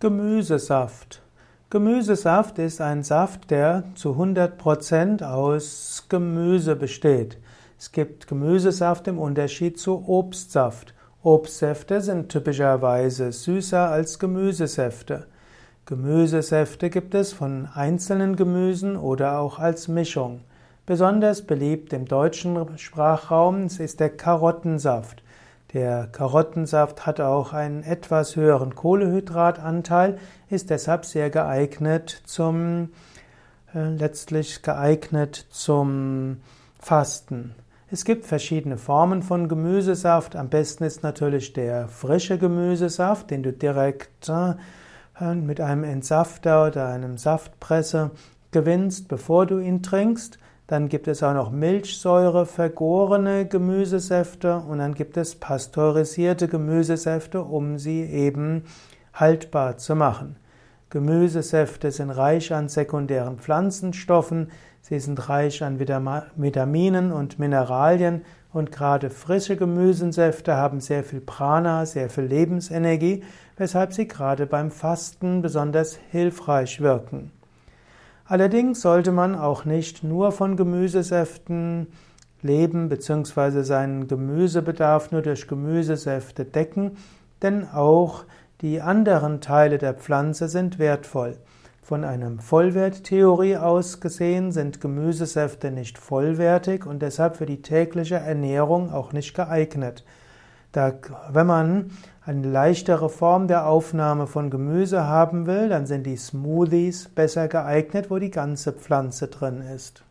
Gemüsesaft. Gemüsesaft ist ein Saft, der zu 100% aus Gemüse besteht. Es gibt Gemüsesaft im Unterschied zu Obstsaft. Obstsäfte sind typischerweise süßer als Gemüsesäfte. Gemüsesäfte gibt es von einzelnen Gemüsen oder auch als Mischung. Besonders beliebt im deutschen Sprachraum ist der Karottensaft. Der Karottensaft hat auch einen etwas höheren Kohlehydratanteil, ist deshalb sehr geeignet zum äh, letztlich geeignet zum Fasten. Es gibt verschiedene Formen von Gemüsesaft. Am besten ist natürlich der frische Gemüsesaft, den du direkt äh, mit einem Entsafter oder einem Saftpresse gewinnst, bevor du ihn trinkst. Dann gibt es auch noch Milchsäure vergorene Gemüsesäfte und dann gibt es pasteurisierte Gemüsesäfte, um sie eben haltbar zu machen. Gemüsesäfte sind reich an sekundären Pflanzenstoffen, sie sind reich an Vitaminen und Mineralien und gerade frische Gemüsesäfte haben sehr viel Prana, sehr viel Lebensenergie, weshalb sie gerade beim Fasten besonders hilfreich wirken. Allerdings sollte man auch nicht nur von Gemüsesäften leben bzw. seinen Gemüsebedarf nur durch Gemüsesäfte decken, denn auch die anderen Teile der Pflanze sind wertvoll. Von einer Vollwerttheorie aus gesehen sind Gemüsesäfte nicht vollwertig und deshalb für die tägliche Ernährung auch nicht geeignet. Da, wenn man eine leichtere Form der Aufnahme von Gemüse haben will, dann sind die Smoothies besser geeignet, wo die ganze Pflanze drin ist.